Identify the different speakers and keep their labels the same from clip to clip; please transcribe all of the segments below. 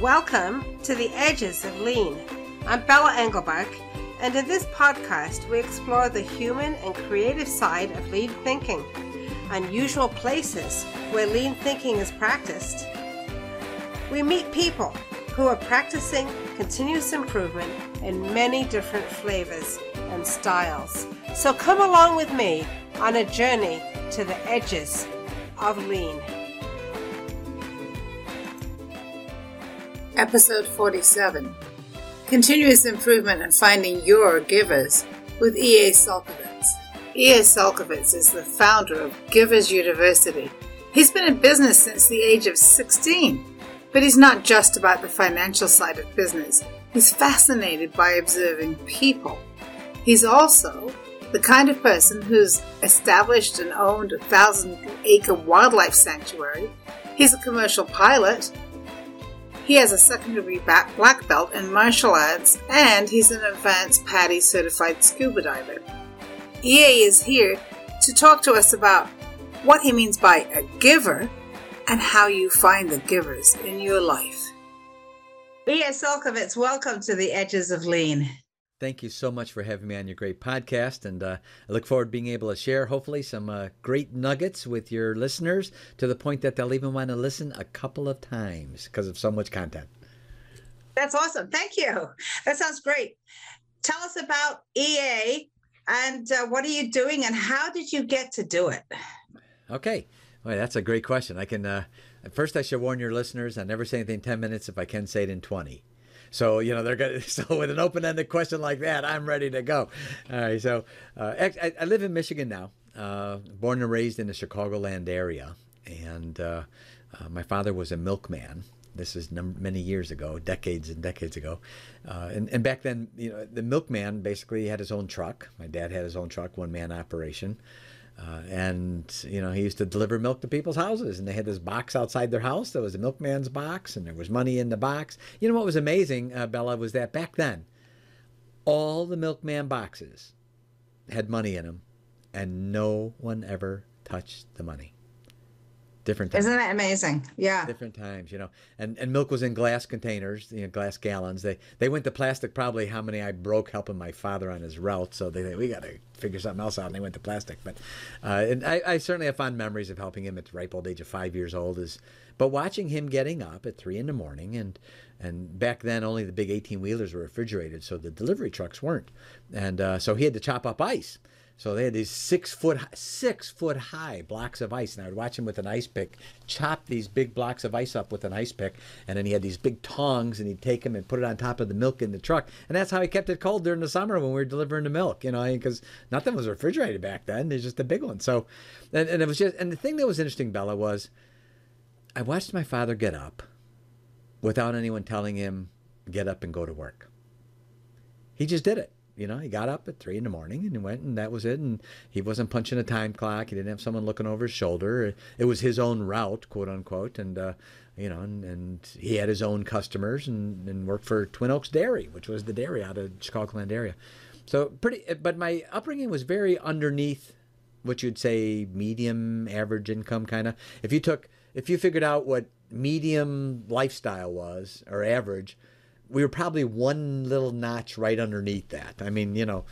Speaker 1: Welcome to the Edges of Lean. I'm Bella Englebach, and in this podcast, we explore the human and creative side of lean thinking, unusual places where lean thinking is practiced. We meet people who are practicing continuous improvement in many different flavors and styles. So come along with me on a journey to the edges of lean.
Speaker 2: Episode 47 Continuous Improvement and Finding Your Givers with E.A. Csolkovits. E.A. Csolkovits is the founder of Givers University. He's been in business since the age of 16, but he's not just about the financial side of business. He's fascinated by observing people. He's also the kind of person who's established and owned a thousand acre wildlife sanctuary. He's a commercial pilot he has a secondary black belt in martial arts and he's an advanced PADI certified scuba diver. EA is here to talk to us about what he means by a giver and how you find the givers in your life. E.A. Csolkovits, welcome to the Edges of Lean.
Speaker 3: Thank you so much for having me on your great podcast. And uh, I look forward to being able to share, hopefully, some uh, great nuggets with your listeners to the point that they'll even want to listen a couple of times because of so much content.
Speaker 2: That's awesome. Thank you. That sounds great. Tell us about EA and uh, what are you doing and how did you get to do it?
Speaker 3: Okay. Well, that's a great question. I can, uh, first, I should warn your listeners I never say anything in 10 minutes if I can say it in 20. So you know they're going. So with an open-ended question like that, I'm ready to go. All right. So uh, I, I, live in Michigan now. Uh, born and raised in the Chicagoland area, and uh, uh my father was a milkman. This is num- many years ago, decades and decades ago. Uh, and, and back then, you know, the milkman basically had his own truck. My dad had his own truck, one-man operation. Uh, and you know he used to deliver milk to people's houses and they had this box outside their house that was a milkman's box and there was money in the box. You know what was amazing uh, bella was that back then all the milkman boxes had money in them and no one ever touched the money different
Speaker 2: times. Isn't that amazing? Yeah.
Speaker 3: Different times, you know. And and milk was in glass containers, you know, glass gallons. They they went to plastic probably how many I broke helping my father on his route. So they we got to figure something else out, and they went to plastic. But uh, and I, I certainly have fond memories of helping him at the ripe old age of five years old. Is but watching him getting up at three in the morning and and back then only the big 18 wheelers were refrigerated so the delivery trucks weren't and uh, so he had to chop up ice so they had these six foot six foot high blocks of ice, and I would watch him with an ice pick chop these big blocks of ice up with an ice pick, and then he had these big tongs, and he'd take them and put it on top of the milk in the truck, and that's how he kept it cold during the summer when we were delivering the milk, you know, because nothing was refrigerated back then. There's just a big one. So, and, and it was just, and the thing that was interesting, Bella, was I watched my father get up without anyone telling him get up and go to work. He just did it you know, he got up at three in the morning and he went, and that was it. And he wasn't punching a time clock. He didn't have someone looking over his shoulder. It was his own route, quote unquote. And uh, you know, and, and, he had his own customers and, and worked for Twin Oaks Dairy, which was the dairy out of Chicagoland area. So pretty, but my upbringing was very underneath what you'd say medium average income kind of. If you took, if you figured out what medium lifestyle was or average we were probably one little notch right underneath that. I mean, you know,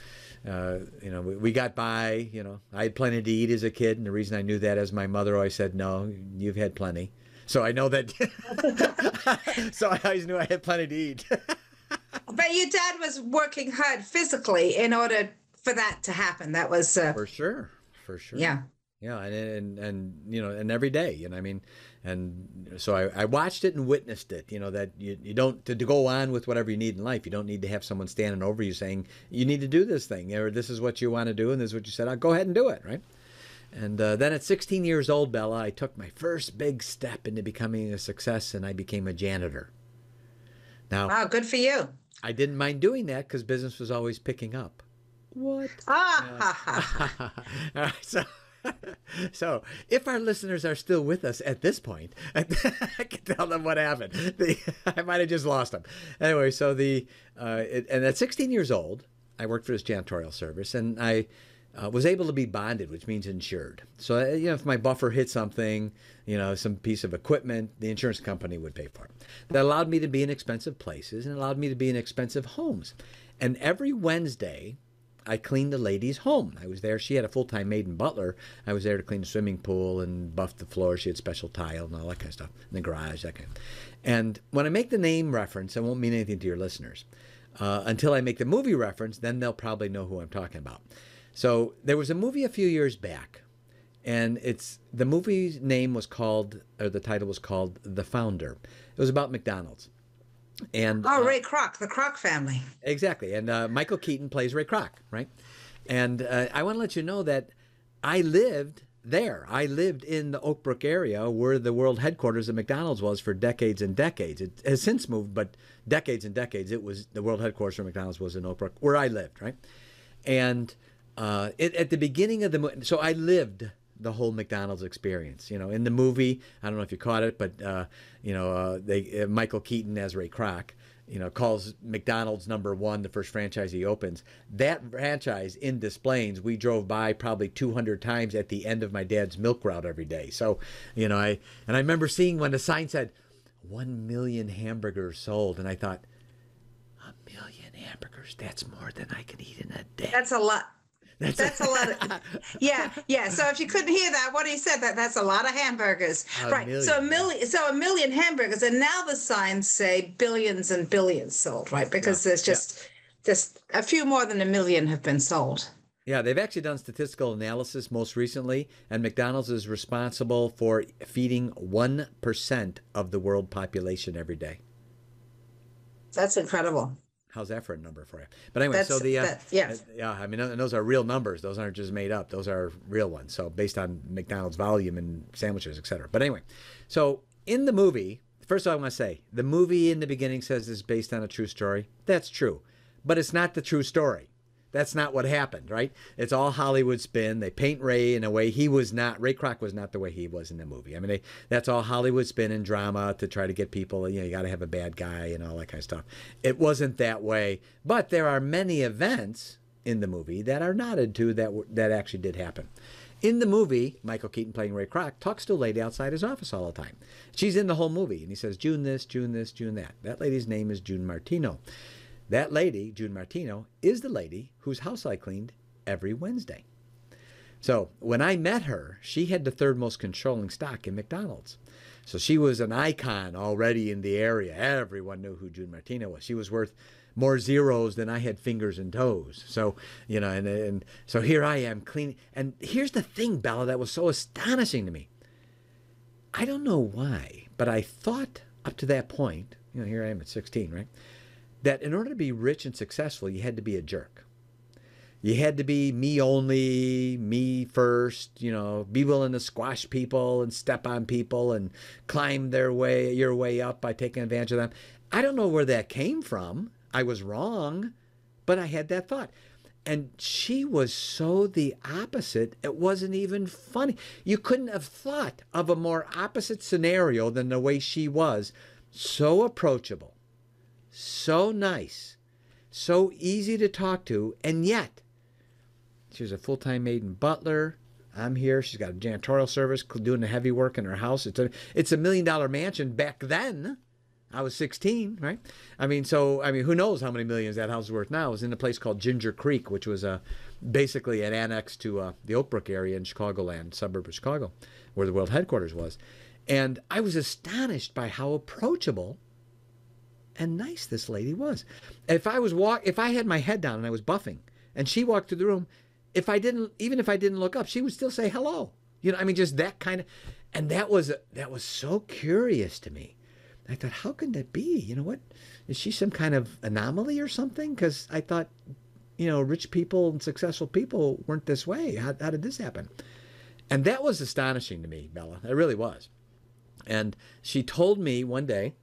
Speaker 3: uh, you know, we, we, got by. You know, I had plenty to eat as a kid, and the reason I knew that is my mother always said, "No, you've had plenty." So I know that. so I always knew I had plenty to eat.
Speaker 2: but your dad was working hard physically in order for that to happen. That was uh,
Speaker 3: for sure, for sure.
Speaker 2: Yeah.
Speaker 3: Yeah, and, and and you know, and every day, you know, I mean, and so I, I watched it and witnessed it. You know that you, you don't to, to go on with whatever you need in life. You don't need to have someone standing over you saying you need to do this thing or this is what you want to do and this is what you said. I'll go ahead and do it, right? And uh, then at 16 years old, Bella, I took my first big step into becoming a success, and I became a janitor.
Speaker 2: Now, wow, good for you.
Speaker 3: I didn't mind doing that because business was always picking up.
Speaker 2: What? Ah.
Speaker 3: Uh, all right, so so, if our listeners are still with us at this point, I can tell them what happened. The, I might have just lost them. Anyway, so the uh, it, and at 16 years old, I worked for this janitorial service, and I uh, was able to be bonded, which means insured. So, uh, you know, if my buffer hit something, you know, some piece of equipment, the insurance company would pay for it. That allowed me to be in expensive places and allowed me to be in expensive homes. And every Wednesday, I cleaned the lady's home. I was there. She had a full time maid and butler. I was there to clean the swimming pool and buff the floor. She had special tile and all that kind of stuff in the garage, that kind. Of. And when I make the name reference, it won't mean anything to your listeners. Uh, until I make the movie reference, then they'll probably know who I'm talking about. So there was a movie a few years back, and it's the movie's name was called, or the title was called The Founder. It was about McDonald's. And
Speaker 2: oh, uh, Ray Kroc, the Kroc family.
Speaker 3: Exactly, and uh, Michael Keaton plays Ray Kroc, right? And uh, I want to let you know that I lived there. I lived in the Oak Brook area where the world headquarters of McDonald's was for decades and decades. It has since moved, but decades and decades, it was the world headquarters for McDonald's was in Oak Brook, where I lived, right? And uh, it, at the beginning of the movie, so I lived the whole McDonald's experience. You know, in the movie, I don't know if you caught it, but uh, you know, uh, they uh, Michael Keaton as Ray Kroc, you know, calls McDonald's number one, the first franchise he opens. That franchise in Des we drove by probably 200 times at the end of my dad's milk route every day. So, you know, I and I remember seeing when the sign said one million hamburgers sold, and I thought. A million hamburgers, that's more than I can eat in a day.
Speaker 2: That's a lot. That's, that's a, lot of yeah yeah so if you couldn't hear that what he said that that's a lot of hamburgers a right million. so a million so a million hamburgers and now the signs say billions and billions sold right because yeah. there's just yeah. just a few more than a million have been sold
Speaker 3: yeah, they've actually done statistical analysis most recently, and McDonald's is responsible for feeding 1% of the world population every day.
Speaker 2: That's incredible.
Speaker 3: How's that for a number for you? But anyway, That's, so the uh,
Speaker 2: yeah,
Speaker 3: uh, yeah, I mean, and those are real numbers. Those aren't just made up. Those are real ones. So based on McDonald's volume and sandwiches, etc. But anyway, so in the movie, first of all, I want to say the movie in the beginning says it's based on a true story. That's true, but it's not the true story. That's not what happened, right? It's all Hollywood spin. They paint Ray in a way he was not. Ray Kroc was not the way he was in the movie. I mean, they, that's all Hollywood spin and drama to try to get people. You know, you got to have a bad guy and all that kind of stuff. It wasn't that way. But there are many events in the movie that are nodded to that that actually did happen. In the movie, Michael Keaton playing Ray Kroc talks to a lady outside his office all the time. She's in the whole movie, and he says, June this, June this, June that. That lady's name is June Martino. That lady, June Martino, is the lady whose house I cleaned every Wednesday. So when I met her, she had the third most controlling stock in McDonald's. So she was an icon already in the area. Everyone knew who June Martino was. She was worth more zeros than I had fingers and toes. So, you know, and, and so here I am cleaning. And here's the thing, Bella, that was so astonishing to me. I don't know why, but I thought up to that point, you know, here I am at 16, right? That in order to be rich and successful, you had to be a jerk. You had to be me only, me first, you know, be willing to squash people and step on people and climb their way your way up by taking advantage of them. I don't know where that came from. I was wrong, but I had that thought. And she was so the opposite, it wasn't even funny. You couldn't have thought of a more opposite scenario than the way she was. So approachable, so nice, so easy to talk to, and yet she was a full time maid and butler. I'm here. She's got a janitorial service doing the heavy work in her house. It's a it's a million dollar mansion back then. I was 16, right? I mean, so I mean, who knows how many millions that house is worth now? It was in a place called Ginger Creek, which was a basically an annex to uh, the Oak Brook area in Chicagoland, suburb of Chicago, where the world headquarters was. And I was astonished by how approachable and nice this lady was. If I was walk, if I had my head down and I was buffing, and she walked through the room, if I didn't, even if I didn't look up, she would still say hello. You know, I mean, just that kind of, and that was that was so curious to me. I thought, how can that be? You know what? Is she some kind of anomaly or something? Because I thought, you know, rich people and successful people weren't this way. How, how did this happen? And that was astonishing to me, Bella. It really was. And she told me one day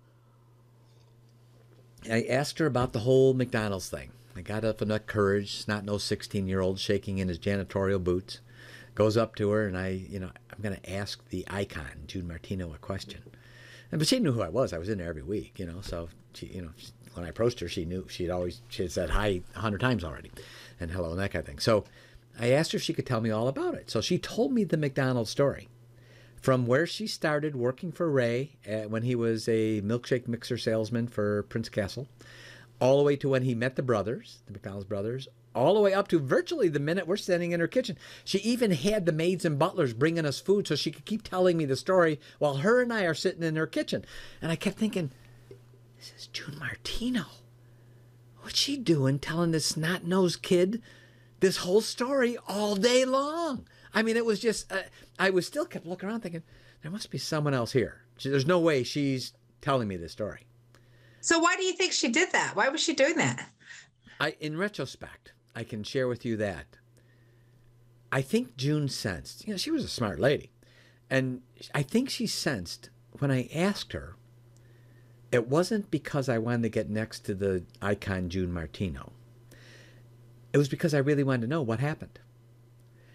Speaker 3: I asked her about the whole McDonald's thing. I got up enough courage, not no 16 year old shaking in his janitorial boots. Goes up to her and I, you know, I'm going to ask the icon, June Martino, a question. And, but she knew who I was. I was in there every week, you know. So she, you know, when I approached her, she knew she'd always she had said hi a hundred times already, and hello and that kind of thing. So I asked her if she could tell me all about it. So she told me the McDonald's story from where she started working for Ray uh, when he was a milkshake mixer salesman for Prince Castle, all the way to when he met the brothers, the McDonald's brothers, all the way up to virtually the minute we're standing in her kitchen. She even had the maids and butlers bringing us food so she could keep telling me the story while her and I are sitting in her kitchen. And I kept thinking, this is June Martino. What's she doing telling this snot nosed kid this whole story all day long? I mean, it was just, uh, I was still kept looking around thinking, there must be someone else here. There's no way she's telling me this story.
Speaker 2: So, why do you think she did that? Why was she doing that?
Speaker 3: I, in retrospect, I can share with you that I think June sensed, you know, she was a smart lady. And I think she sensed when I asked her, it wasn't because I wanted to get next to the icon June Martino. It was because I really wanted to know what happened.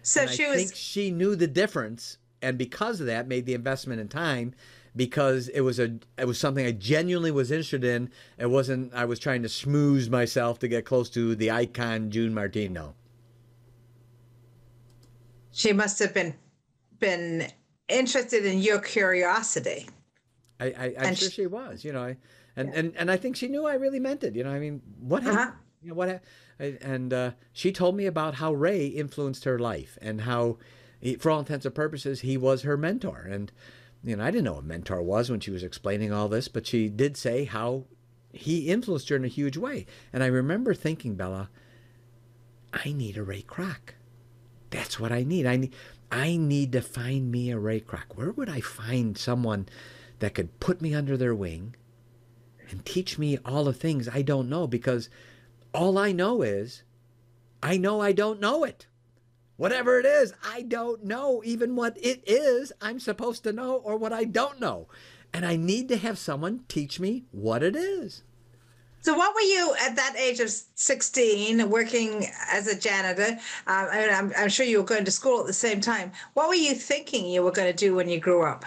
Speaker 2: So
Speaker 3: and
Speaker 2: she
Speaker 3: I
Speaker 2: was.
Speaker 3: think she knew the difference, and because of that, made the investment in time. Because it was a, it was something I genuinely was interested in. It wasn't I was trying to schmooze myself to get close to the icon June Martino.
Speaker 2: She must have been been interested in your curiosity.
Speaker 3: I, I I'm
Speaker 2: And
Speaker 3: sure
Speaker 2: sh-
Speaker 3: she was, you know, I, and, and and I think she knew I really meant it. You know, I mean, what happened?
Speaker 2: Uh-huh.
Speaker 3: You know what? hap- I- And uh, she told me about how Ray influenced her life and how, he, for all intents and purposes, he was her mentor. And you know, I didn't know what a mentor was when she was explaining all this, but she did say how he influenced her in a huge way. And I remember thinking, Bella, I need a Ray Kroc. That's what I need. I need I need to find me a Ray Kroc. Where would I find someone that could put me under their wing and teach me all the things I don't know because all I know is I know I don't know it. Whatever it is, I don't know even what it is I'm supposed to know or what I don't know. And I need to have someone teach me what it is.
Speaker 2: So, what were you at that age of 16 working as a janitor? Um, I mean, I'm, I'm sure you were going to school at the same time. What were you thinking you were going to do when you grew up?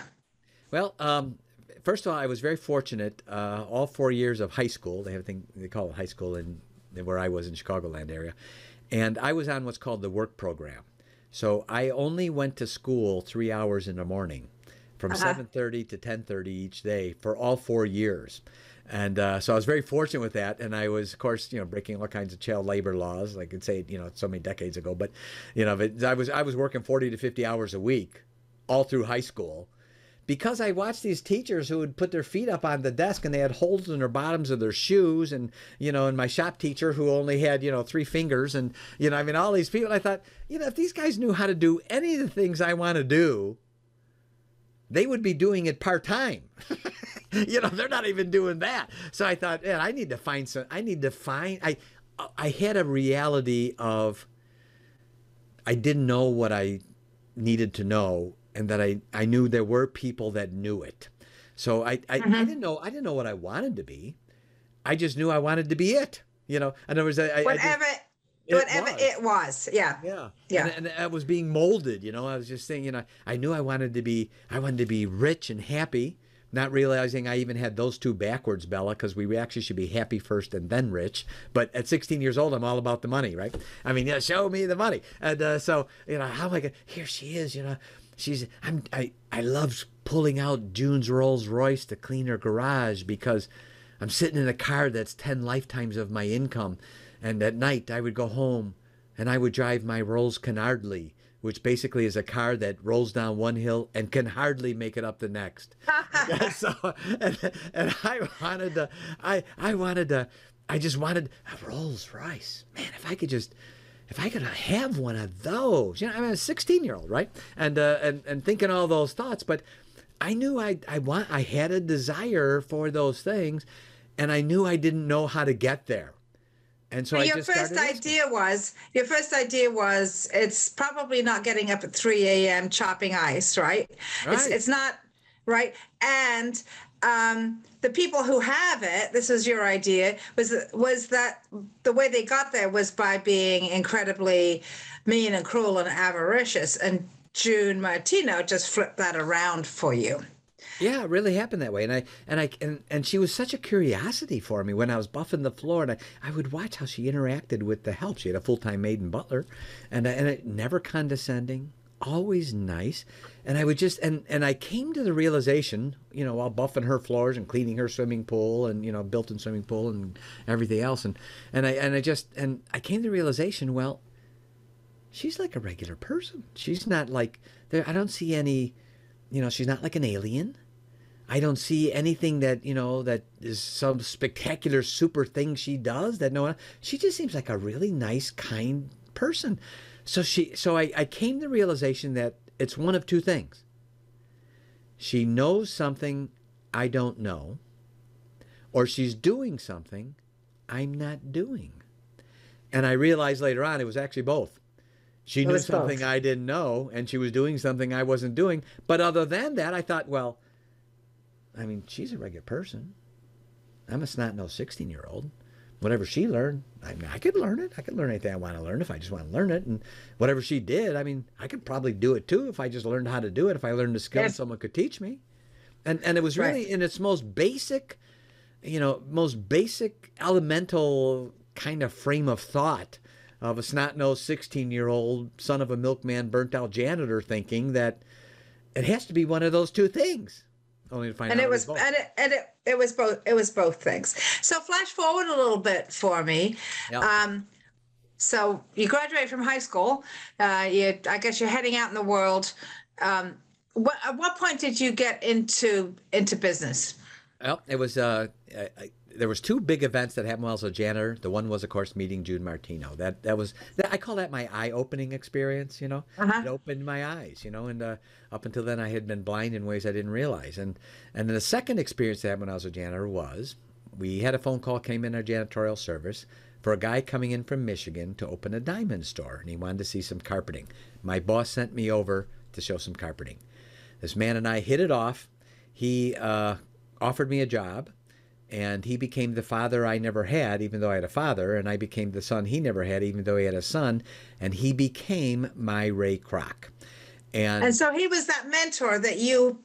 Speaker 3: Well, um, first of all, I was very fortunate. Uh, all four years of high school, they have a thing they call it high school in, in where I was in Chicagoland area, and I was on what's called the work program. So I only went to school three hours in the morning, from
Speaker 2: Uh-huh.
Speaker 3: 7:30 to 10:30 each day for all four years. And uh, so I was very fortunate with that, and I was, of course, you know, breaking all kinds of child labor laws. I could say, you know, so many decades ago, but, you know, I was I was working forty to fifty hours a week, all through high school, because I watched these teachers who would put their feet up on the desk and they had holes in their bottoms of their shoes, and you know, and my shop teacher who only had you know three fingers, and you know, I mean, all these people. I thought, you know, if these guys knew how to do any of the things I want to do, they would be doing it part time. you know, they're not even doing that. So I thought, man, I need to find some. I need to find. I I had a reality of. I didn't know what I needed to know, and that I I knew there were people that knew it. So I I, I didn't know I didn't know what I wanted to be. I just knew I wanted to be it. You know, in other words, I, I- I just-
Speaker 2: Whatever,
Speaker 3: It
Speaker 2: whatever
Speaker 3: was.
Speaker 2: it was. Yeah.
Speaker 3: yeah.
Speaker 2: Yeah.
Speaker 3: And, and I was being molded, you know. I was just saying, you know, I knew I wanted to be, I wanted to be rich and happy, not realizing I even had those two backwards, Bella, because we actually should be happy first and then rich. But at 16 years old, I'm all about the money, right? I mean, yeah, show me the money. And uh, so, you know, how am I going to, here she is, you know, she's, I'm, I, I love pulling out June's Rolls Royce to clean her garage because I'm sitting in a car that's 10 lifetimes of my income. And at night, I would go home and I would drive my Rolls Canardly, which basically is a car that rolls down one hill and can hardly make it up the next. so, and, and I wanted to, I, I wanted to, I just wanted a Rolls Royce. Man, if I could just, if I could have one of those, you know, I'm a 16 year old, right? And, uh, and, and thinking all those thoughts, but I knew I, I want, I had a desire for those things and I knew I didn't know how to get there. And so I
Speaker 2: your
Speaker 3: just
Speaker 2: first idea was your first idea was it's probably not getting up at 3 a.m. chopping ice, right? It's
Speaker 3: Right.
Speaker 2: it's not right. And um, the people who have it, this is your idea, was was that the way they got there was by being incredibly mean and cruel and avaricious. And June Martino just flipped that around for you.
Speaker 3: Yeah, it really happened that way. And I and I and, and she was such a curiosity for me when I was buffing the floor, and I, I would watch how she interacted with the help. She had a full time maid and butler, and and it, never condescending, always nice. And I would just and and I came to the realization, you know, while buffing her floors and cleaning her swimming pool and you know built-in swimming pool and everything else, and and I and I just and I came to the realization, well, she's like a regular person. She's not like there. I don't see any, you know, she's not like an alien. I don't see anything that you know that is some spectacular super thing she does that no one. She just seems like a really nice, kind person. So she, so I, I came to the realization that it's one of two things. She knows something I don't know, or she's doing something I'm not doing. And I realized later on it was actually both. She
Speaker 2: It
Speaker 3: knew
Speaker 2: was both.
Speaker 3: something I didn't know, and she was doing something I wasn't doing. But other than that, I thought, well, I mean, she's a regular person. I'm a snot nosed 16 year old. Whatever she learned, I mean, I could learn it. I could learn anything I want to learn if I just want to learn it. And whatever she did, I mean, I could probably do it too if I just learned how to do it. If I learned the skill,
Speaker 2: Yes.
Speaker 3: someone could teach me. And and it was really
Speaker 2: Right.
Speaker 3: in its most basic, you know, most basic elemental kind of frame of thought of a snot nosed 16 year old son of a milkman, burnt out janitor thinking that it has to be one of those two things. Only to find
Speaker 2: and
Speaker 3: out
Speaker 2: it was
Speaker 3: both.
Speaker 2: and it, and it, it was both it was both things. So flash forward a little bit for me.
Speaker 3: Yeah.
Speaker 2: um so you graduate from high school. Uh you i guess you're heading out in the world. Um what at what point did you get into into business?
Speaker 3: Well, it was uh, I, I, there was two big events that happened while I was a janitor. The one was, of course, meeting June Martino. That that was that, I call that my eye-opening experience. You know,
Speaker 2: Uh-huh.
Speaker 3: it opened my eyes. You know, and uh, up until then, I had been blind in ways I didn't realize. And and then the second experience that happened when I was a janitor was we had a phone call came in our janitorial service for a guy coming in from Michigan to open a diamond store, and he wanted to see some carpeting. My boss sent me over to show some carpeting. This man and I hit it off. He uh, offered me a job, and he became the father I never had, even though I had a father, and I became the son he never had, even though he had a son, and he became my Ray Kroc. And,
Speaker 2: and so he was that mentor that you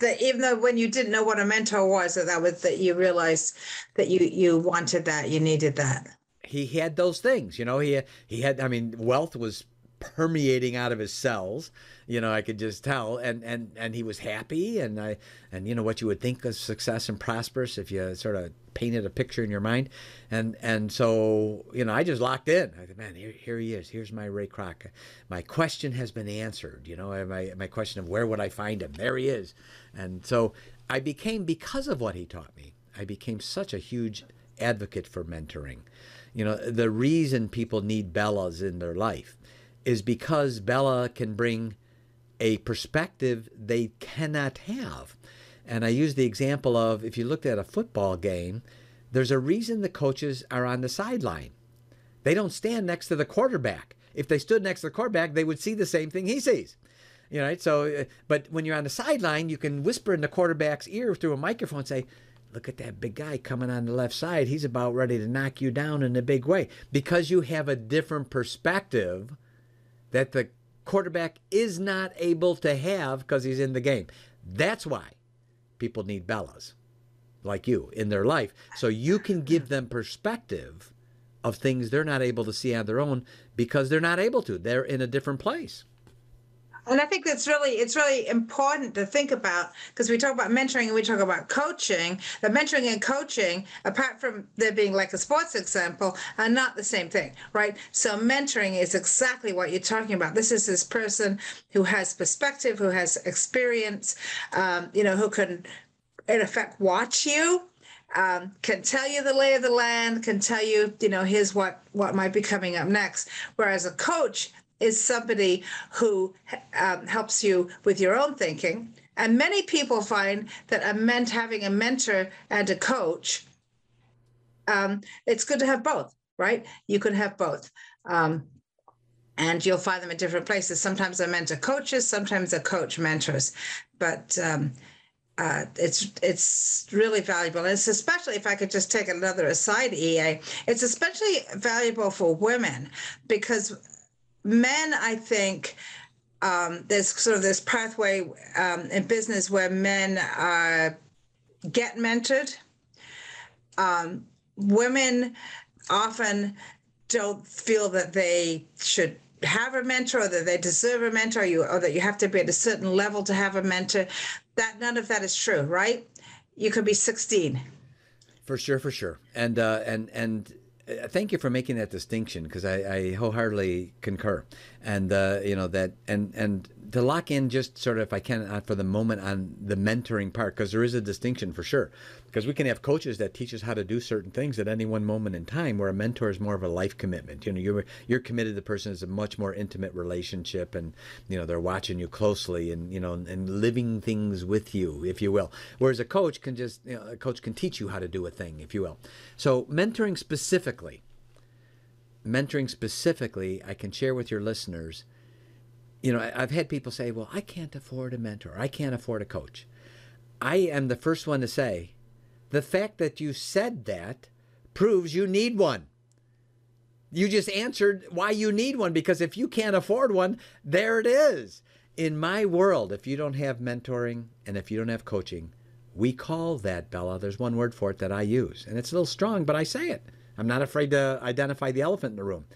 Speaker 2: that even though when you didn't know what a mentor was that that was that you realized that you you wanted that you needed that
Speaker 3: he had those things, you know. He he had, I mean, wealth was permeating out of his cells. You know, I could just tell, and and and he was happy, and I and you know what you would think of success and prosperous if you sort of painted a picture in your mind, and and so you know I just locked in. I said, man, here here he is. Here's my Ray Kroc. My question has been answered. You know, my my question of where would I find him? There he is, and so I became because of what he taught me. I became such a huge advocate for mentoring. You know, the reason people need Bellas in their life is because Bella can bring a perspective they cannot have. And I use the example of if you looked at a football game, there's a reason the coaches are on the sideline. They don't stand next to the quarterback. If they stood next to the quarterback, they would see the same thing he sees. You know, right? So, uh, but when you're on the sideline, you can whisper in the quarterback's ear through a microphone and say, Look at that big guy coming on the left side. He's about ready to knock you down in a big way. Because you have a different perspective that the quarterback is not able to have because he's in the game. That's why people need Bellas like you in their life. So you can give them perspective of things they're not able to see on their own because they're not able to. They're in a different place.
Speaker 2: And I think that's really it's really important to think about because we talk about mentoring and we talk about coaching. That mentoring and coaching, apart from there being like a sports example, are not the same thing, right? So mentoring is exactly what you're talking about. This is this person who has perspective, who has experience, um, you know, who can in effect watch you um, can tell you the lay of the land, can tell you, you know, here's what what might be coming up next. Whereas a coach is somebody who um, helps you with your own thinking. And many people find that a ment having a mentor and a coach, um, it's good to have both, right? You could have both. Um, and you'll find them in different places. Sometimes a mentor coaches, sometimes a coach mentors. But um, uh, it's it's really valuable. And it's especially if I could just take another aside, EA. It's especially valuable for women because men, I think, um, there's sort of this pathway um, in business where men uh, get mentored. Um, women often don't feel that they should have a mentor or that they deserve a mentor or, you, or that you have to be at a certain level to have a mentor. That none of that is true, right? You could be 16.
Speaker 3: For sure, for sure, and uh, and and thank you for making that distinction because I, I, wholeheartedly concur, and uh, you know that and and to lock in just sort of if I can uh, for the moment on the mentoring part because there is a distinction for sure. Because we can have coaches that teach us how to do certain things at any one moment in time where a mentor is more of a life commitment. You know you're you're committed to the person is a much more intimate relationship and you know they're watching you closely and you know and living things with you if you will. Whereas a coach can just you know, a coach can teach you how to do a thing if you will. So mentoring specifically mentoring specifically I can share with your listeners you know, I've had people say, well, I can't afford a mentor. I can't afford a coach. I am the first one to say, the fact that you said that proves you need one. You just answered why you need one because if you can't afford one, there it is. In my world, if you don't have mentoring and if you don't have coaching, we call that, Bella, there's one word for it that I use. And it's a little strong, but I say it. I'm not afraid to identify the elephant in the room.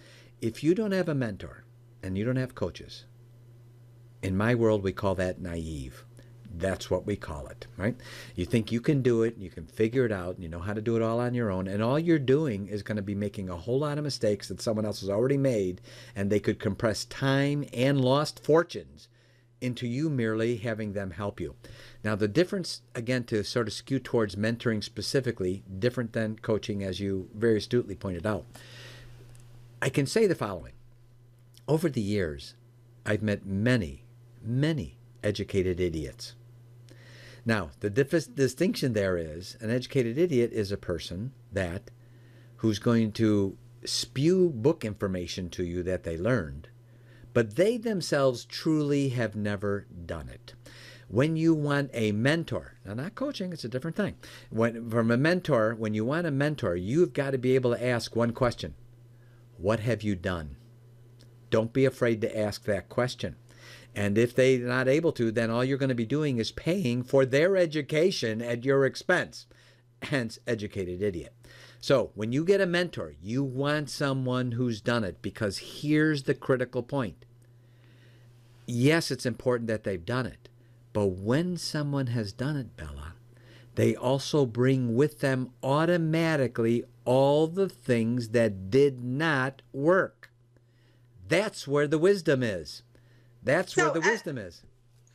Speaker 3: If you don't have a mentor and you don't have coaches, in my world, we call that naive. That's what we call it, right? You think you can do it, you can figure it out, you know how to do it all on your own, and all you're doing is going to be making a whole lot of mistakes that someone else has already made, and they could compress time and lost fortunes into you merely having them help you. Now, the difference, again, to sort of skew towards mentoring specifically, different than coaching, as you very astutely pointed out, I can say the following. Over the years, I've met many many educated idiots. Now, the dif- distinction there is an educated idiot is a person that who's going to spew book information to you that they learned, but they themselves truly have never done it. When you want a mentor, now not coaching, it's a different thing. When from a mentor, when you want a mentor, you've got to be able to ask one question. What have you done? Don't be afraid to ask that question. And if they're not able to, then all you're going to be doing is paying for their education at your expense. Hence, educated idiot. So, when you get a mentor, you want someone who's done it because here's the critical point. Yes, it's important that they've done it, but when someone has done it, Bella, they also bring with them automatically all the things that did not work. That's where the wisdom is. That's so, where the uh, wisdom is.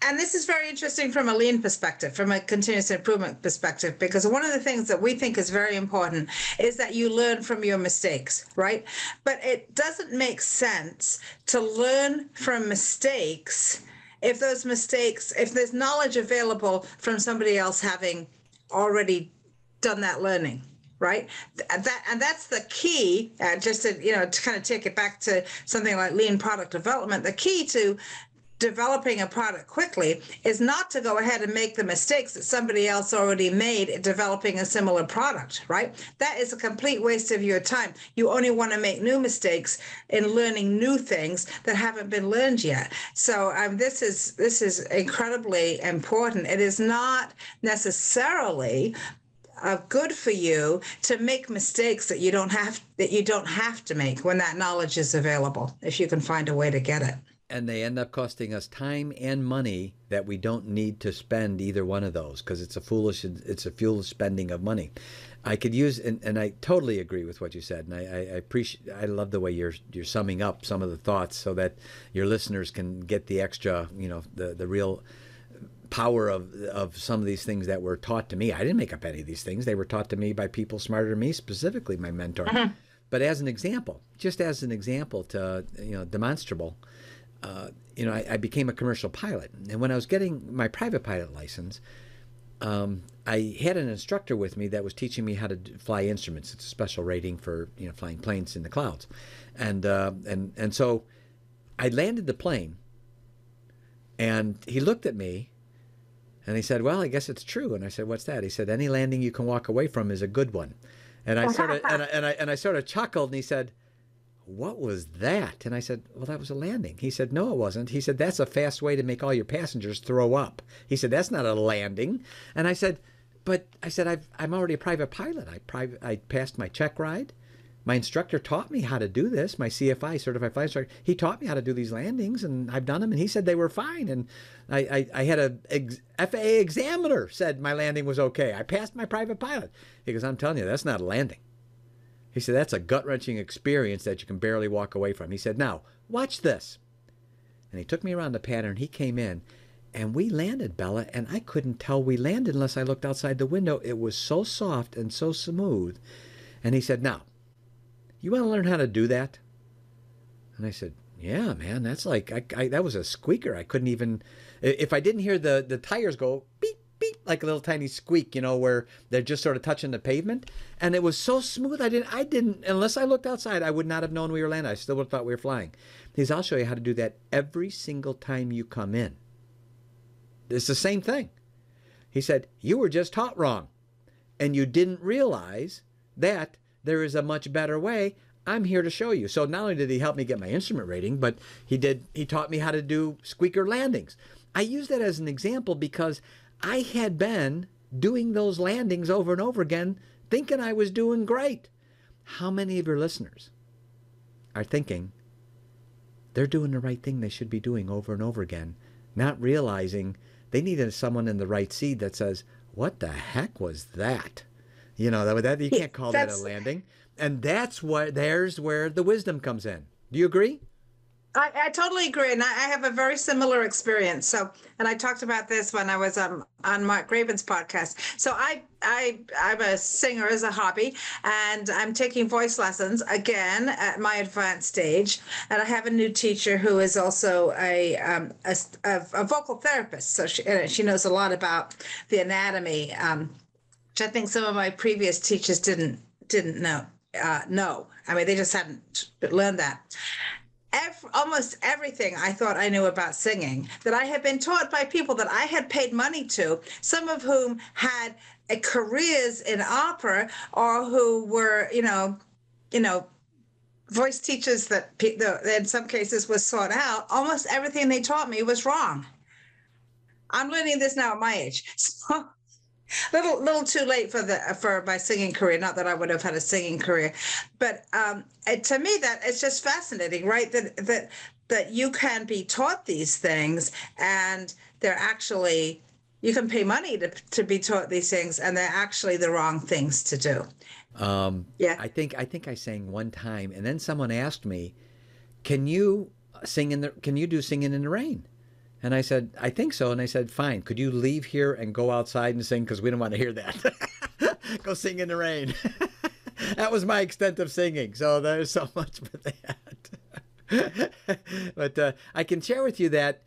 Speaker 2: And this is very interesting from a lean perspective, from a continuous improvement perspective, because one of the things that we think is very important is that you learn from your mistakes, right? But it doesn't make sense to learn from mistakes if those mistakes, if there's knowledge available from somebody else having already done that learning right that and that's the key uh, just to you know to kind of take it back to something like lean product development the key to developing a product quickly is not to go ahead and make the mistakes that somebody else already made in developing a similar product, right? That is a complete waste of your time. You only want to make new mistakes in learning new things that haven't been learned yet. So um, this is this is incredibly important. It is not necessarily uh, good for you to make mistakes that you don't have that you don't have to make when that knowledge is available if you can find a way to get it.
Speaker 3: And they end up costing us time and money that we don't need to spend either one of those because it's a foolish it's a foolish spending of money. I could use and, and i totally agree with what you said and I, I, I appreciate i love the way you're you're summing up some of the thoughts so that your listeners can get the extra you know the the real power of of some of these things that were taught to me. I didn't make up any of these things. They were taught to me by people smarter than me, specifically my mentor. Mm-hmm. But as an example, just as an example to you know demonstrable, uh, you know, I, I, became a commercial pilot, and when I was getting my private pilot license. Um, I had an instructor with me that was teaching me how to fly instruments. It's a special rating for you know flying planes in the clouds, and uh, and and so I landed the plane, and he looked at me and he said, "Well, I guess it's true." And I said, "What's that?" He said, "Any landing you can walk away from is a good one." And I sort of and I, and I and I sort of chuckled, and he said, what was that? And I said, well, that was a landing. He said, no, it wasn't. He said, that's a fast way to make all your passengers throw up. He said, that's not a landing. And I said, but I said, I've, I'm already a private pilot. I, private, I passed my check ride. My instructor taught me how to do this. My CFI, certified flight instructor, he taught me how to do these landings, and I've done them. And he said they were fine. And I, I, I had a ex, FAA examiner said my landing was okay. I passed my private pilot. He goes, I'm telling you, that's not a landing. He said, That's a gut wrenching experience that you can barely walk away from. He said, Now, watch this. And he took me around the pattern. He came in and we landed, Bella, and I couldn't tell we landed unless I looked outside the window. It was so soft and so smooth. And he said, Now, you want to learn how to do that? And I said, Yeah, man, that's like, I, I, that was a squeaker. I couldn't even, if I didn't hear the, the tires go beep, beep, like a little tiny squeak, you know, where they're just sort of touching the pavement. And it was so smooth. I didn't, I didn't, unless I looked outside, I would not have known we were landing. I still would have thought we were flying. He says, I'll show you how to do that every single time you come in. It's the same thing. He said, You were just taught wrong. And you didn't realize that there is a much better way. I'm here to show you. So not only did he help me get my instrument rating, but he did he taught me how to do squeaker landings. I use that as an example because I had been doing those landings over and over again, thinking I was doing great. How many of your listeners are thinking they're doing the right thing they should be doing over and over again, not realizing they needed someone in the right seat that says, "What the heck was that?" You know that, that you can't call that a landing, and that's what there's where the wisdom comes in. Do you agree?
Speaker 2: I, I, totally agree, and I, I, have a very similar experience. So, and I talked about this when I was um, on Mark Graban's podcast. So, I, I, I'm a singer as a hobby, and I'm taking voice lessons again at my advanced stage. And I have a new teacher who is also a um, a, a, a, vocal therapist. So she she knows a lot about the anatomy, um, which I think some of my previous teachers didn't didn't know. Uh, know. I mean, they just hadn't learned that every, almost everything I thought I knew about singing that I had been taught by people that I had paid money to, some of whom had careers in opera or who were, you know, you know, voice teachers that in some cases was sought out. Almost everything they taught me was wrong. I'm learning this now at my age. So little little too late for the for my singing career not that i would have had a singing career. But um to me that it's just fascinating right? That that that you can be taught these things and they're actually you can pay money to, to be taught these things and they're actually the wrong things to do.
Speaker 3: Um yeah. I think i think i sang one time and then someone asked me can you sing in the can you do singing in the rain and I said, I think so. And I said, fine. Could you leave here and go outside and sing? Because we don't want to hear that. go sing in the rain. that was my extent of singing. So there's so much for that. but uh, I can share with you that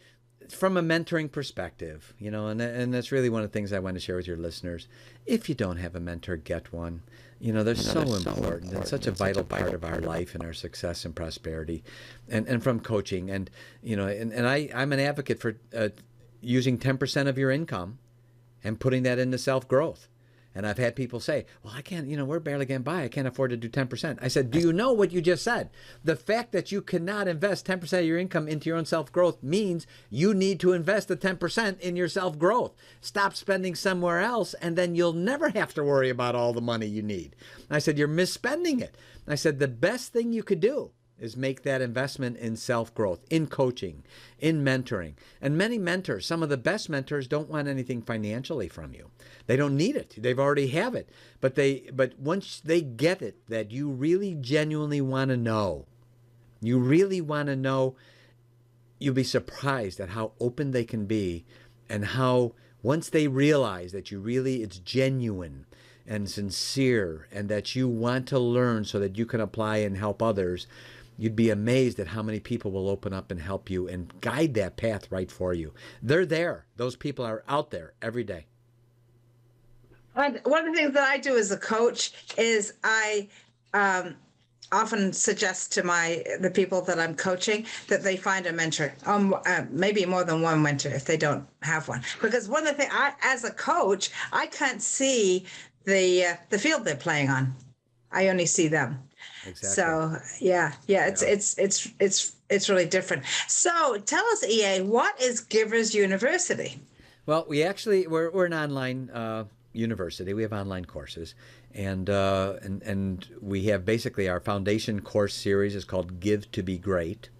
Speaker 3: from a mentoring perspective, you know, and, and that's really one of the things I want to share with your listeners. If you don't have a mentor, get one. You know, they're, you know, so, they're important. so, important and such a vital, such a vital part of our life and our success and prosperity, and and from coaching and you know, and, and I I'm an advocate for uh, using ten percent of your income and putting that into self growth. And I've had people say, well, I can't, you know, we're barely getting by. I can't afford to do 10%. I said, do you know what you just said? The fact that you cannot invest 10% of your income into your own self growth means you need to invest the 10% in your self growth. Stop spending somewhere else, and then you'll never have to worry about all the money you need. I said, you're misspending it. I said, the best thing you could do is make that investment in self growth, in coaching, in mentoring. And many mentors, some of the best mentors don't want anything financially from you. They don't need it. They've already have it. But they but once they get it that you really genuinely want to know, you really want to know, you'll be surprised at how open they can be and how once they realize that you really it's genuine and sincere and that you want to learn so that you can apply and help others you'd be amazed at how many people will open up and help you and guide that path right for you. They're there. Those people are out there every day.
Speaker 2: One of the things that I do as a coach is I um, often suggest to my the people that I'm coaching that they find a mentor, um, uh, maybe more than one mentor if they don't have one. Because one of the things, I, as a coach, I can't see the uh, the field they're playing on. I only see them.
Speaker 3: Exactly.
Speaker 2: So yeah, yeah, it's
Speaker 3: Yeah.
Speaker 2: it's it's it's it's really different. So tell us, EA, what is Givers University?
Speaker 3: Well, we actually we're, we're an online uh, university. We have online courses, and uh, and and we have basically our foundation course series is called Give to Be Great,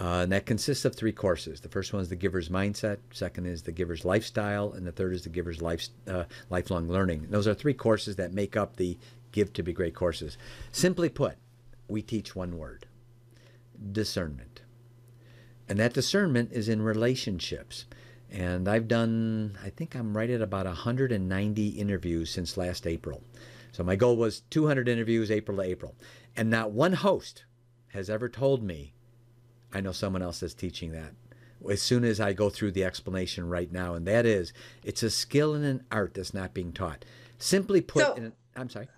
Speaker 3: uh, and that consists of three courses. The first one is the Giver's Mindset. Second is the Giver's Lifestyle, and the third is the Giver's Life uh, Lifelong Learning. Those are three courses that make up the Give to Be Great courses. Simply put, we teach one word: discernment. And that discernment is in relationships. And I've done, I think I'm right at about 190 interviews since last April. So my goal was 200 interviews April to April. And not one host has ever told me, I know someone else is teaching that. As soon as I go through the explanation right now, and that is, it's a skill and an art that's not being taught. Simply put,
Speaker 2: So-
Speaker 3: in, I'm sorry.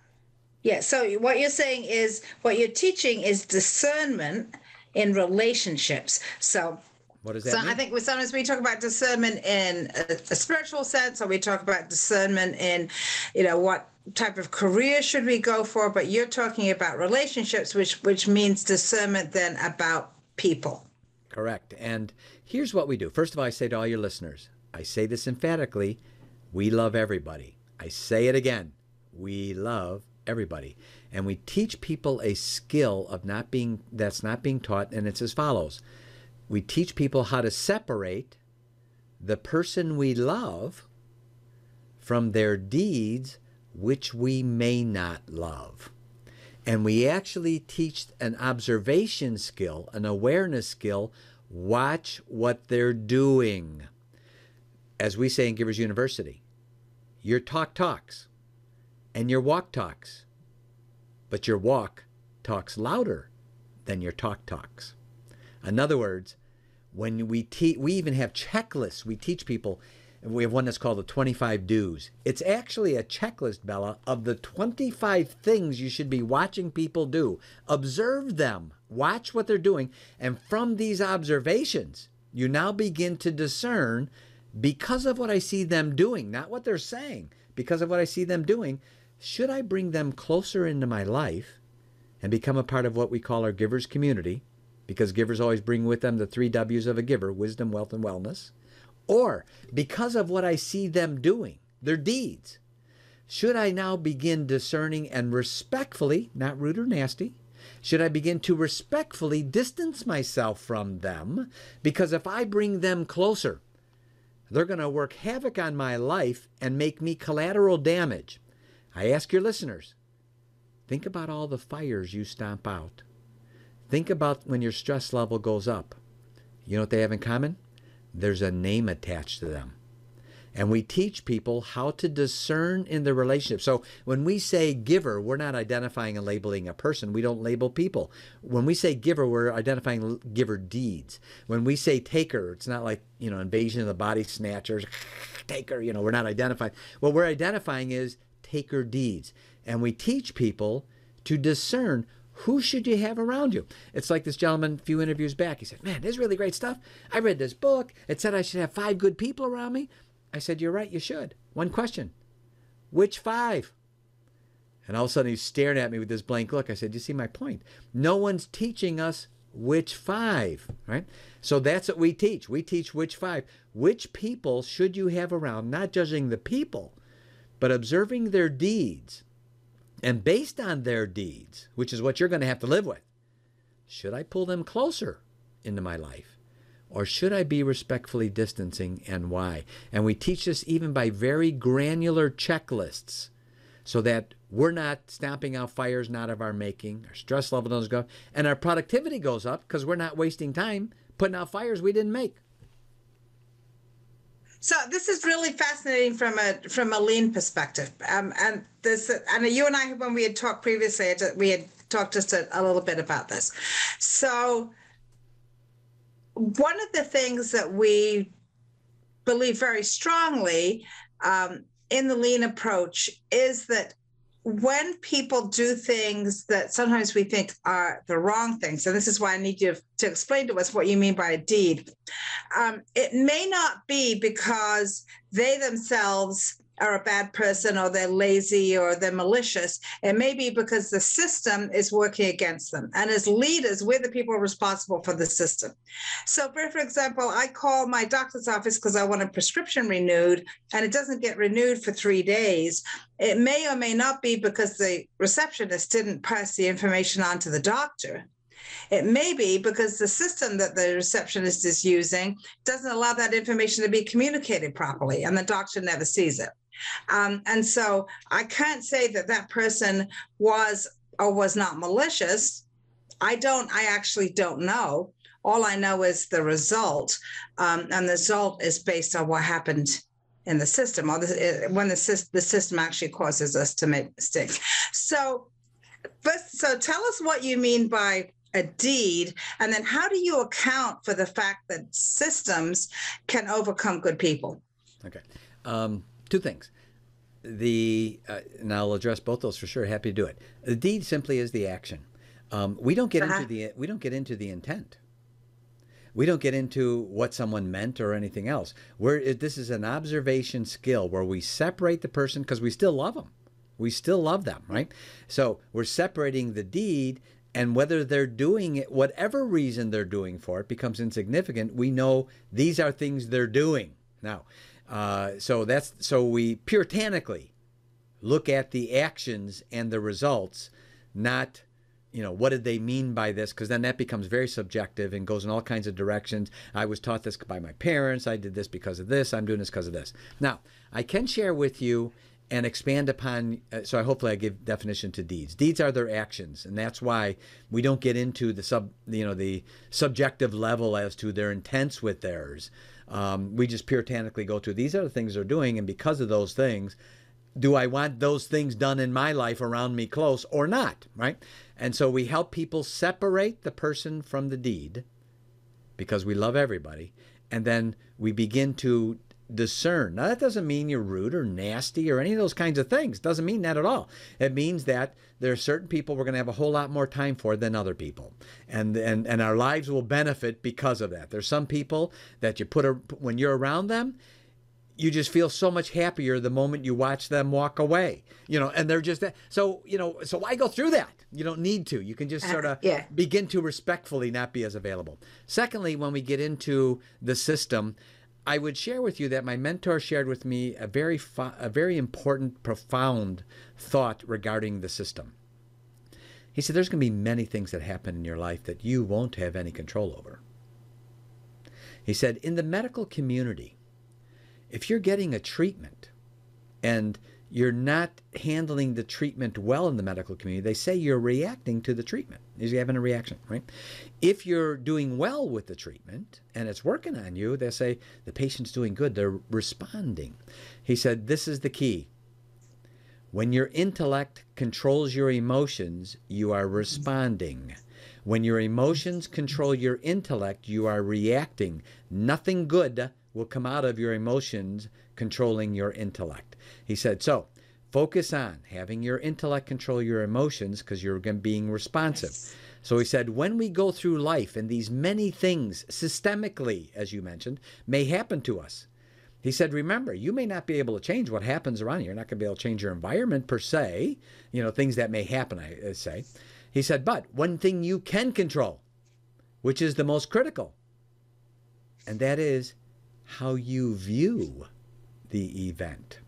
Speaker 2: Yeah. So what you're saying is what you're teaching is discernment in relationships. So
Speaker 3: What does that
Speaker 2: So
Speaker 3: mean?
Speaker 2: I think we sometimes we talk about discernment in a, a spiritual sense, or we talk about discernment in, you know, what type of career should we go for. But you're talking about relationships, which which means discernment then about people.
Speaker 3: Correct. And here's what we do. First of all, I say to all your listeners, I say this emphatically we love everybody. I say it again we love everybody. And we teach people a skill of not being that's not being taught, and it's as follows. We teach people how to separate the person we love from their deeds which we may not love. And we actually teach an observation skill, an awareness skill. Watch what they're doing. As we say in Givers University, your talk talks and your walk talks, but your walk talks louder than your talk talks. In other words, when we teach, we even have checklists. We teach people. We have one that's called the 25 do's. It's actually a checklist, Bella, of the 25 things you should be watching people do. Observe them, watch what they're doing, and from these observations, you now begin to discern because of what I see them doing, not what they're saying, because of what I see them doing, should I bring them closer into my life and become a part of what we call our givers community? Because givers always bring with them the three W's of a giver wisdom, wealth, and wellness. Or because of what I see them doing, their deeds, should I now begin discerning and respectfully, not rude or nasty, should I begin to respectfully distance myself from them? Because if I bring them closer, they're going to work havoc on my life and make me collateral damage. I ask your listeners think about all the fires you stomp out. Think about when your stress level goes up. You know what they have in common? There's a name attached to them. And we teach people how to discern in the relationship. So when we say giver, we're not identifying and labeling a person. We don't label people. When we say giver, we're identifying giver deeds. When we say taker, it's not like, you know, invasion of the body snatchers, taker, you know, we're not identifying. What we're identifying is taker deeds. And we teach people to discern who should you have around you? It's like this gentleman a few interviews back. He said, Man, this is really great stuff. I read this book. It said I should have five good people around me. I said, You're right, you should. One question Which five? And all of a sudden he's staring at me with this blank look. I said, You see my point? No one's teaching us which five, right? So that's what we teach. We teach which five. Which people should you have around, not judging the people, but observing their deeds. And based on their deeds, which is what you're going to have to live with, should I pull them closer into my life? Or should I be respectfully distancing and why? And we teach this even by very granular checklists so that we're not stamping out fires not of our making, our stress level doesn't go up, and our productivity goes up because we're not wasting time putting out fires we didn't make.
Speaker 2: So this is really fascinating from a from a lean perspective. Um, and this, and you and I, when we had talked previously, we had talked just a, a little bit about this. So one of the things that we believe very strongly um, in the lean approach is that when people do things that sometimes we think are the wrong things, and this is why I need you to explain to us what you mean by a deed, um, it may not be because they themselves are a bad person or they're lazy or they're malicious. It may be because the system is working against them. And as leaders, we're the people responsible for the system. So, for example, I call my doctor's office because I want a prescription renewed and it doesn't get renewed for three days. It may or may not be because the receptionist didn't pass the information on to the doctor. It may be because the system that the receptionist is using doesn't allow that information to be communicated properly, and the doctor never sees it. Um, and so I can't say that that person was or was not malicious. I don't, I actually don't know. All I know is the result, um, and the result is based on what happened in the system, or the, when the, the system actually causes us to make mistakes. So, so tell us what you mean by a deed and then how do you account for the fact that systems can overcome good people
Speaker 3: okay um, two things. The uh, and i'll address both those for sure happy to do it. The deed simply is the action. Um, we don't get uh-huh. into the we don't get into the intent. We don't get into what someone meant or anything else. Where this is an observation skill where we separate the person because we still love them we still love them right? So we're separating the deed and whether they're doing it, whatever reason they're doing for it, becomes insignificant. We know these are things they're doing. Now. Uh, so that's so we puritanically look at the actions and the results, not you know what did they mean by this? Because then that becomes very subjective and goes in all kinds of directions. I was taught this by my parents. I did this because of this. I'm doing this because of this. Now i can share with you and expand upon uh, so I hopefully I give definition to deeds. Deeds are their actions, and that's why we don't get into the sub you know the subjective level as to their intents with theirs. Um, we just puritanically go to these are the things they're doing, and because of those things, do I want those things done in my life around me close or not? Right, and so we help people separate the person from the deed because we love everybody, and then we begin to discern. Now, that doesn't mean you're rude or nasty or any of those kinds of things. Doesn't mean that at all. It means that there are certain people we're going to have a whole lot more time for than other people. And, and, and our lives will benefit because of that. There's some people that you put, a, when you're around them, you just feel so much happier the moment you watch them walk away you know and they're just that so you know so why go through that you don't need to you can just sort of uh, yeah. begin to respectfully not be as available secondly when we get into the system I would share with you that my mentor shared with me a very a very important, profound thought regarding the system. He said, "There's going to be many things that happen in your life that you won't have any control over." He said, "In the medical community, if you're getting a treatment and you're not handling the treatment well in the medical community, they say you're reacting to the treatment. Is You're having a reaction, right? If you're doing well with the treatment and it's working on you, they say the patient's doing good. They're responding. He said, This is the key. When your intellect controls your emotions, you are responding. When your emotions control your intellect, you are reacting. Nothing good will come out of your emotions controlling your intellect. He said, so focus on having your intellect control your emotions because you're being responsive. Yes. So he said, when we go through life and these many things systemically, as you mentioned, may happen to us. He said, remember, you may not be able to change what happens around you. You're not going to be able to change your environment per se, you know, things that may happen, I uh, say. He said, but one thing you can control, which is the most critical, and that is how you view the event.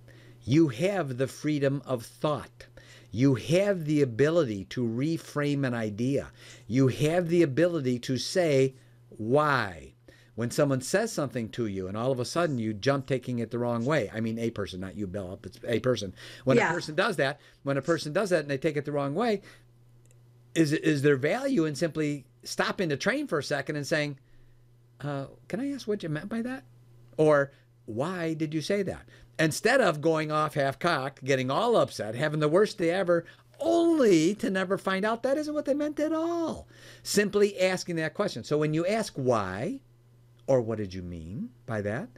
Speaker 3: You have the freedom of thought. You have the ability to reframe an idea. You have the ability to say why. When someone says something to you and all of a sudden you jump taking it the wrong way, I mean a person, not you, Bill, it's a person. When yeah. a person does that, when a person does that and they take it the wrong way, is is there value in simply stopping the train for a second and saying, uh, "Can I ask what you meant by that?" Or why did you say that? Instead of going off half cocked, getting all upset, having the worst day ever, only to never find out that isn't what they meant at all. Simply asking that question. So when you ask why, or what did you mean by that?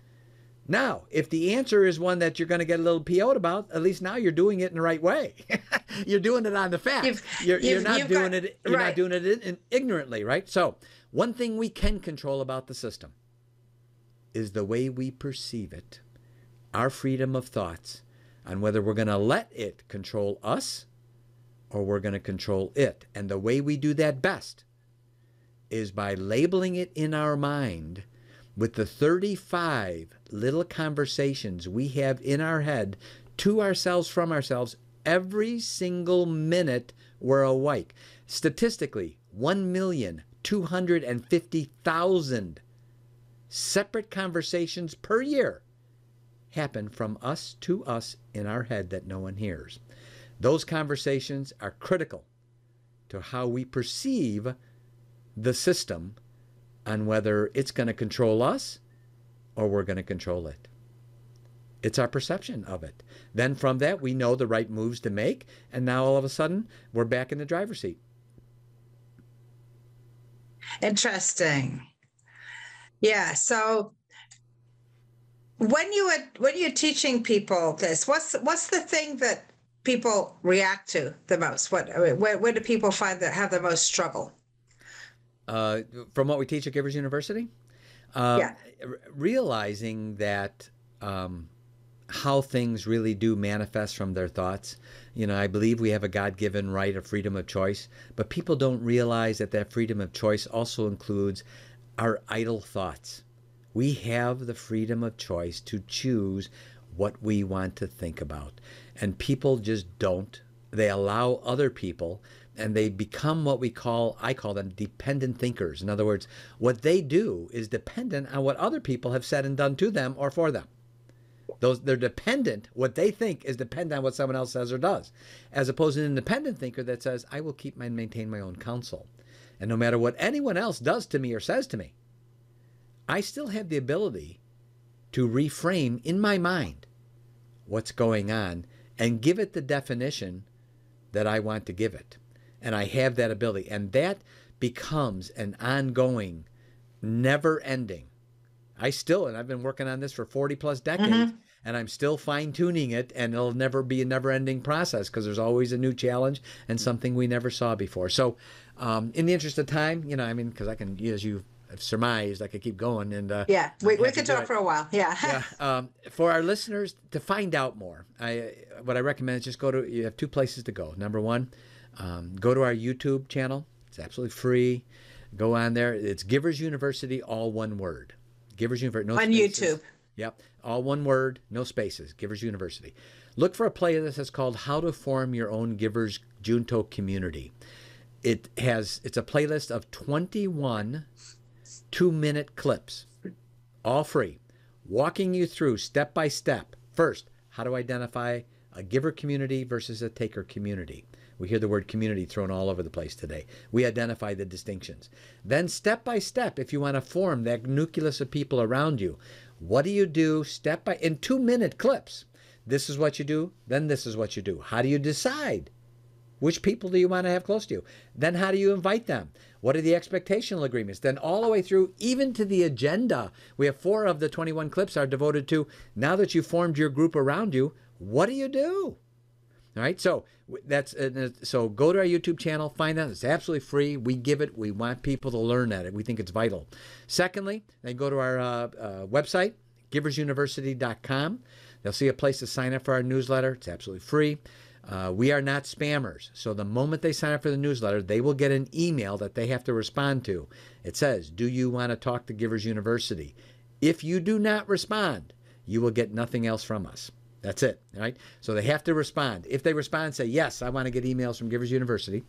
Speaker 3: Now, if the answer is one that you're going to get a little PO'd about, at least now you're doing it in the right way. you're doing it on the facts. You've, you're, you've, you're, not doing got, it. You're right. not doing it in, in, ignorantly, right? So, one thing we can control about the system is the way we perceive it, our freedom of thoughts, on whether we're going to let it control us or we're going to control it. And the way we do that best is by labeling it in our mind with the 35 little conversations we have in our head to ourselves from ourselves every single minute we're awake. Statistically, 1,250,000 separate conversations per year happen from us to us in our head that no one hears. Those conversations are critical to how we perceive the system on whether it's going to control us or we're going to control it. It's our perception of it. Then from that, we know the right moves to make, and now all of a sudden, we're back in the driver's seat.
Speaker 2: Interesting. Yeah. So when you are when you're teaching people this, what's what's the thing that people react to the most? What where, where do people find that have the most struggle?
Speaker 3: Uh, from what we teach at Givers University, uh,
Speaker 2: Yeah.
Speaker 3: r- realizing that um, how things really do manifest from their thoughts. You know, I believe we have a God given right of freedom of choice, but people don't realize that that freedom of choice also includes our idle thoughts. We have the freedom of choice to choose what we want to think about. And people just don't. They allow other people and they become what we call, I call them dependent thinkers. In other words, what they do is dependent on what other people have said and done to them or for them. Those they're dependent. What they think is dependent on what someone else says or does, as opposed to an independent thinker that says, "I will keep and maintain my own counsel, and no matter what anyone else does to me or says to me, I still have the ability to reframe in my mind what's going on and give it the definition that I want to give it, and I have that ability, and that becomes an ongoing, never-ending. I still, and I've been working on this for 40 plus decades, mm-hmm. And I'm still fine tuning it, and it'll never be a never ending process because there's always a new challenge and something we never saw before. So, um, in the interest of time, you know, I mean, because I can, as you have surmised, I could keep going. And uh,
Speaker 2: Yeah, we, we could talk for a while. Yeah.
Speaker 3: Yeah, um, for our listeners to find out more, I what I recommend is just go to. You have two places to go. Number one, um, go to our YouTube channel. It's absolutely free. Go on there. It's Givers University, all one word. Givers University, no
Speaker 2: On
Speaker 3: spaces.
Speaker 2: YouTube.
Speaker 3: Yep, all one word, no spaces. Givers University. Look for a playlist that's called "How to Form Your Own Givers Junto Community." It has. It's a playlist of 21 two-minute clips all free, walking you through step by step. First, how to identify a giver community versus a taker community. We hear the word community thrown all over the place today. We identify the distinctions. Then, step by step, if you want to form that nucleus of people around you, what do you do step by in two minute clips? This is what you do, then this is what you do. How do you decide? Which people do you want to have close to you? Then how do you invite them? What are the expectational agreements? Then all the way through, even to the agenda. We have four of the 21 clips are devoted to now that you've formed your group around you, what do you do? All right, so that's uh, so go to our YouTube channel, find that it's absolutely free. We give it. We want people to learn at it. We think it's vital. Secondly, then go to our uh, uh, website, giversuniversity.com. They'll see a place to sign up for our newsletter. It's absolutely free. Uh, we are not spammers, so the moment they sign up for the newsletter, they will get an email that they have to respond to. It says, "Do you want to talk to Givers University?" If you do not respond, you will get nothing else from us. That's it, right? So they have to respond. If they respond say, Yes, I want to get emails from Givers University,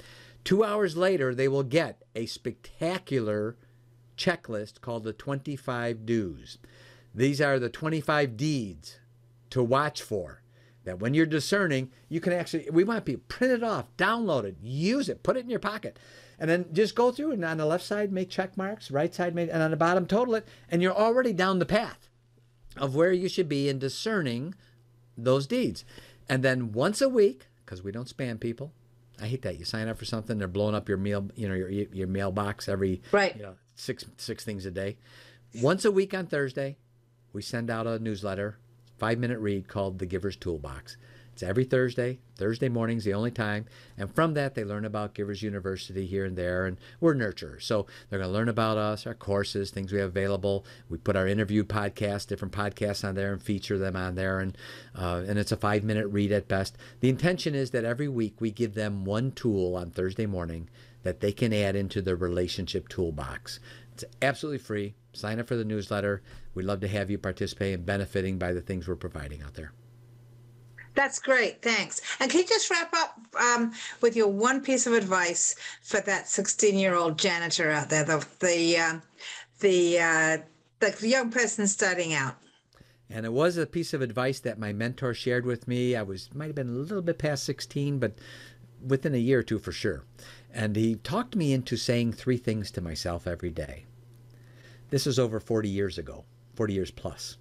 Speaker 3: two hours later, they will get a spectacular checklist called the 25 Do's. These are the 25 deeds to watch for. That when you're discerning, you can actually, we want people print it off, download it, use it, put it in your pocket, and then just go through and on the left side make check marks, right side make, and on the bottom total it, and you're already down the path of where you should be in discerning those deeds. And then once a week, because we don't spam people, I hate that. You sign up for something, they're blowing up your mail, you know, your your mailbox every
Speaker 2: Right.
Speaker 3: you know, six six things a day. Once a week on Thursday, we send out a newsletter, five minute read called the Giver's Toolbox. It's every Thursday. Thursday morning's the only time. And from that, they learn about Givers University here and there. And we're nurturers. So they're going to learn about us, our courses, things we have available. We put our interview podcasts, different podcasts on there and feature them on there. And, uh, and it's a five minute read at best. The intention is that every week we give them one tool on Thursday morning that they can add into their relationship toolbox. It's absolutely free. Sign up for the newsletter. We'd love to have you participate in benefiting by the things we're providing out there.
Speaker 2: That's great. Thanks. And can you just wrap up um, with your one piece of advice for that 16 year old janitor out there, the, the, uh, the, uh, the young person starting out?
Speaker 3: And it was a piece of advice that my mentor shared with me. I was might have been a little bit past 16, but within a year or two for sure. And he talked me into saying three things to myself every day. This is over 40 years ago, 40 years plus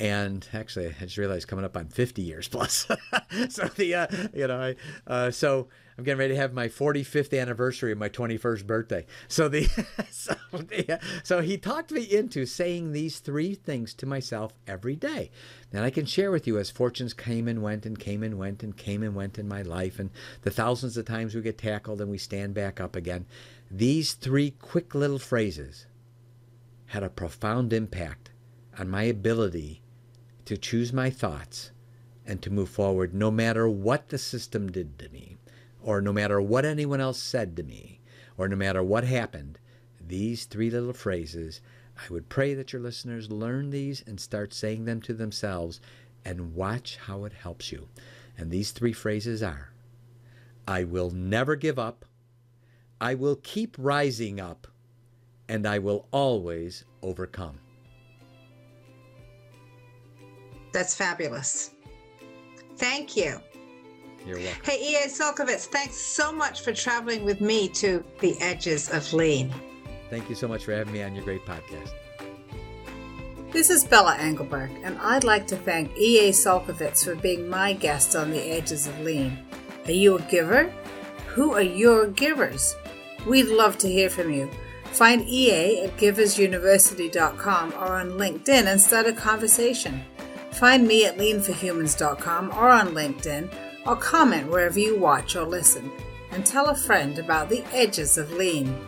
Speaker 3: and actually I just realized coming up on 50 years plus. so the uh, you know I uh, so I'm getting ready to have my 45th anniversary of my 21st birthday. So the so the, so he talked me into saying these three things to myself every day. And I can share with you as fortunes came and went and came and went and came and went in my life and the thousands of times we get tackled and we stand back up again. These three quick little phrases had a profound impact on my ability to choose my thoughts and to move forward no matter what the system did to me, or no matter what anyone else said to me, or no matter what happened. These three little phrases, I would pray that your listeners learn these and start saying them to themselves and watch how it helps you. And these three phrases are I will never give up, I will keep rising up, and I will always overcome.
Speaker 2: That's fabulous. Thank you.
Speaker 3: You're welcome.
Speaker 2: Hey, E.A. Csolkovits, thanks so much for traveling with me to the edges of lean.
Speaker 3: Thank you so much for having me on your great podcast.
Speaker 2: This is Bella Englebach, and I'd like to thank E.A. Csolkovits for being my guest on the edges of lean. Are you a giver? Who are your givers? We'd love to hear from you. Find EA at giversuniversity.com or on LinkedIn and start a conversation. Find me at leanforhumans.com or on LinkedIn, or comment wherever you watch or listen, and tell a friend about the edges of lean.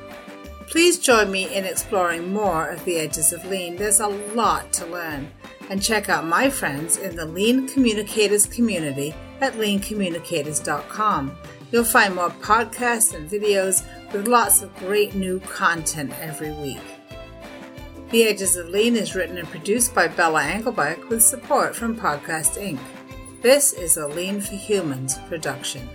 Speaker 2: Please join me in exploring more of the edges of lean. There's a lot to learn. And check out my friends in the Lean Communicators community at leancommunicators.com. You'll find more podcasts and videos with lots of great new content every week. The Edges of Lean is written and produced by Bella Englebach with support from Podcast Inc. This is a Lean for Humans production.